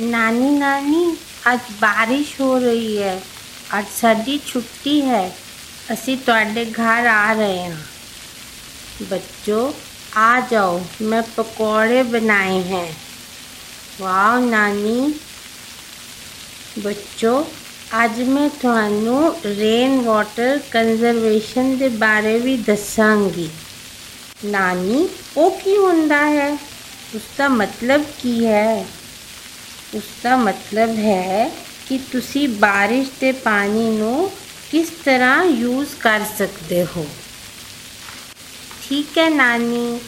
ਨਾਨੀ ਨਾਨੀ ਅੱਜ ਬਾਰਿਸ਼ ਹੋ ਰਹੀ ਹੈ ਅੱਜ ਸਾਡੀ ਛੁੱਟੀ ਹੈ ਅਸੀਂ ਤੁਹਾਡੇ ਘਰ ਆ ਰਹੇ ਹਾਂ बच्चों आ जाओ मैं पकौड़े बनाए हैं ਵਾਹ ਨਾਨੀ ਬੱਚੋ ਅੱਜ ਮੈਂ ਤੁਹਾਨੂੰ ਰੇਨ ਵਾਟਰ ਕੰਜ਼ਰਵੇਸ਼ਨ ਦੇ ਬਾਰੇ ਵੀ ਦੱਸਾਂਗੀ ਨਾਨੀ ਉਹ ਕੀ ਹੁੰਦਾ ਹੈ ਉਸ ਦਾ ਮਤਲਬ ਕੀ ਹੈ ਉਸ ਦਾ ਮਤਲਬ ਹੈ ਕਿ ਤੁਸੀਂ ਬਾਰਿਸ਼ ਦੇ ਪਾਣੀ ਨੂੰ ਕਿਸ ਤਰ੍ਹਾਂ ਯੂਜ਼ ਕਰ ਸਕਦੇ ਹੋ ਠੀਕ ਹੈ ਨਾਨੀ